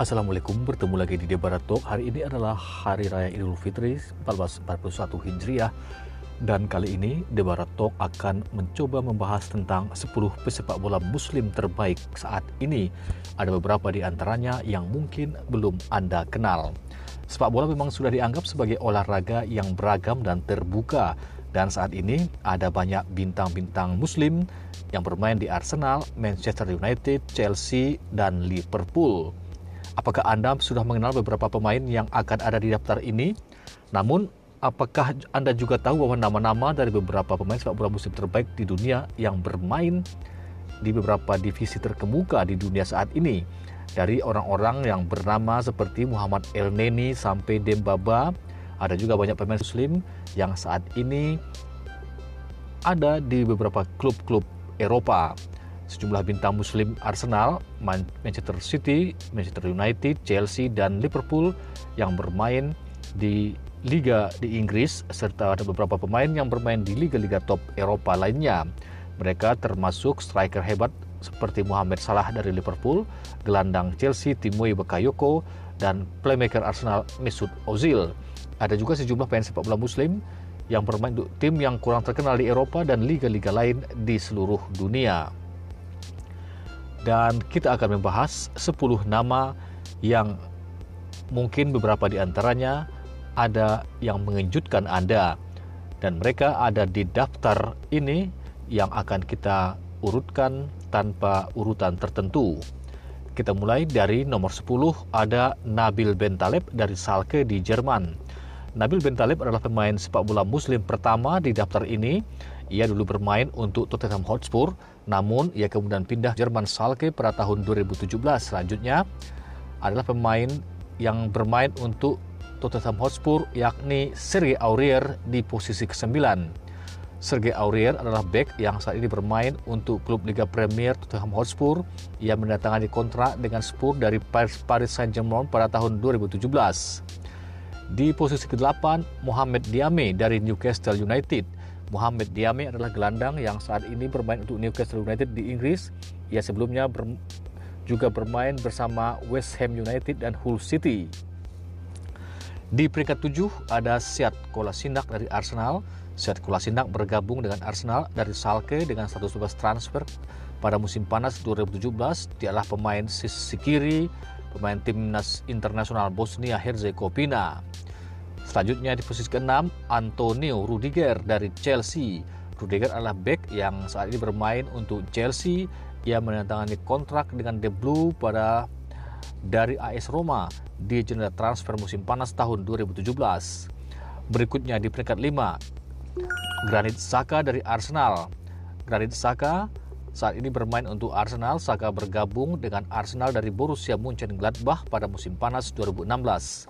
Assalamualaikum, bertemu lagi di Debarat Talk. Hari ini adalah Hari Raya Idul Fitri 1441 Hijriah dan kali ini Debarat Talk akan mencoba membahas tentang 10 pesepak bola muslim terbaik saat ini. Ada beberapa di antaranya yang mungkin belum Anda kenal. Sepak bola memang sudah dianggap sebagai olahraga yang beragam dan terbuka dan saat ini ada banyak bintang-bintang muslim yang bermain di Arsenal, Manchester United, Chelsea, dan Liverpool. Apakah Anda sudah mengenal beberapa pemain yang akan ada di daftar ini? Namun, apakah Anda juga tahu bahwa nama-nama dari beberapa pemain sepak bola muslim terbaik di dunia yang bermain di beberapa divisi terkemuka di dunia saat ini? Dari orang-orang yang bernama seperti Muhammad El Neni sampai Dembaba, ada juga banyak pemain muslim yang saat ini ada di beberapa klub-klub Eropa. Sejumlah bintang muslim Arsenal, Manchester City, Manchester United, Chelsea, dan Liverpool yang bermain di liga di Inggris serta ada beberapa pemain yang bermain di liga-liga top Eropa lainnya. Mereka termasuk striker hebat seperti Mohamed Salah dari Liverpool, gelandang Chelsea Timoe Bakayoko, dan playmaker Arsenal Mesut Ozil. Ada juga sejumlah pemain sepak bola muslim yang bermain untuk tim yang kurang terkenal di Eropa dan liga-liga lain di seluruh dunia dan kita akan membahas 10 nama yang mungkin beberapa di antaranya ada yang mengejutkan Anda dan mereka ada di daftar ini yang akan kita urutkan tanpa urutan tertentu. Kita mulai dari nomor 10 ada Nabil Bentaleb dari Salke di Jerman. Nabil Bentaleb adalah pemain sepak bola muslim pertama di daftar ini ia dulu bermain untuk Tottenham Hotspur, namun ia kemudian pindah Jerman Schalke pada tahun 2017. Selanjutnya adalah pemain yang bermain untuk Tottenham Hotspur yakni Sergei Aurier di posisi ke-9. Sergei Aurier adalah back yang saat ini bermain untuk klub Liga Premier Tottenham Hotspur. Ia mendatangani kontrak dengan Spurs dari Paris Saint-Germain pada tahun 2017. Di posisi ke-8, Mohamed Diame dari Newcastle United. Mohamed Diame adalah gelandang yang saat ini bermain untuk Newcastle United di Inggris. Ia sebelumnya ber, juga bermain bersama West Ham United dan Hull City. Di peringkat 7 ada Siat Kolasinac dari Arsenal. Siat Kolasinac bergabung dengan Arsenal dari Salke dengan status bebas transfer pada musim panas 2017. Dia adalah pemain sisi kiri, pemain timnas internasional Bosnia Herzegovina. Selanjutnya di posisi ke-6, Antonio Rudiger dari Chelsea. Rudiger adalah back yang saat ini bermain untuk Chelsea. Ia menandatangani kontrak dengan The Blue pada dari AS Roma di jendela transfer musim panas tahun 2017. Berikutnya di peringkat 5, Granit Saka dari Arsenal. Granit Saka saat ini bermain untuk Arsenal. Saka bergabung dengan Arsenal dari Borussia Mönchengladbach pada musim panas 2016.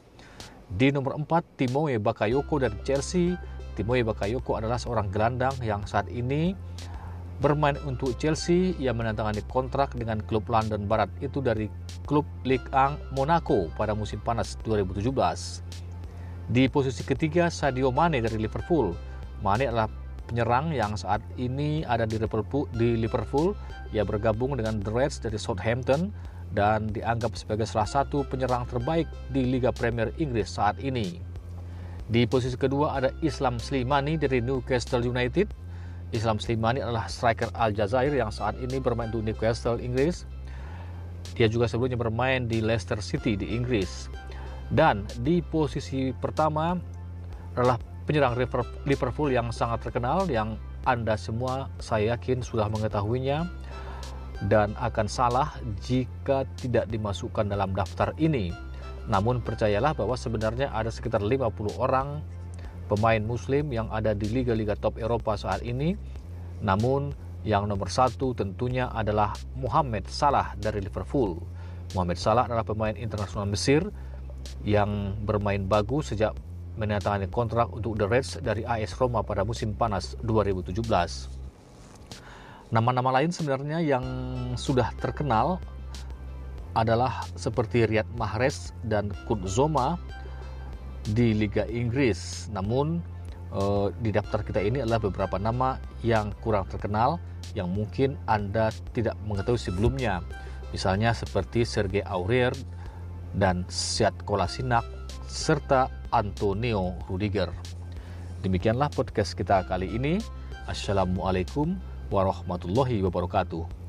Di nomor 4, Timoe Bakayoko dari Chelsea. Timoe Bakayoko adalah seorang gelandang yang saat ini bermain untuk Chelsea. Ia menandatangani kontrak dengan klub London Barat itu dari klub Ligue 1 Monaco pada musim panas 2017. Di posisi ketiga, Sadio Mane dari Liverpool. Mane adalah penyerang yang saat ini ada di Liverpool. Di Liverpool. Ia bergabung dengan The Reds dari Southampton dan dianggap sebagai salah satu penyerang terbaik di Liga Premier Inggris saat ini. Di posisi kedua ada Islam Slimani dari Newcastle United. Islam Slimani adalah striker Aljazair yang saat ini bermain untuk Newcastle Inggris. Dia juga sebelumnya bermain di Leicester City di Inggris. Dan di posisi pertama adalah penyerang Liverpool yang sangat terkenal yang Anda semua saya yakin sudah mengetahuinya dan akan salah jika tidak dimasukkan dalam daftar ini. Namun percayalah bahwa sebenarnya ada sekitar 50 orang pemain muslim yang ada di liga-liga top Eropa saat ini. Namun yang nomor satu tentunya adalah Muhammad Salah dari Liverpool. Muhammad Salah adalah pemain internasional Mesir yang bermain bagus sejak menandatangani kontrak untuk The Reds dari AS Roma pada musim panas 2017. Nama-nama lain sebenarnya yang sudah terkenal adalah seperti Riyad Mahrez dan Kurt Zoma di Liga Inggris. Namun eh, di daftar kita ini adalah beberapa nama yang kurang terkenal yang mungkin Anda tidak mengetahui sebelumnya. Misalnya seperti Sergei Aurier dan Seat Kolasinak serta Antonio Rudiger. Demikianlah podcast kita kali ini. Assalamualaikum warahmatullahi wabarakatuh.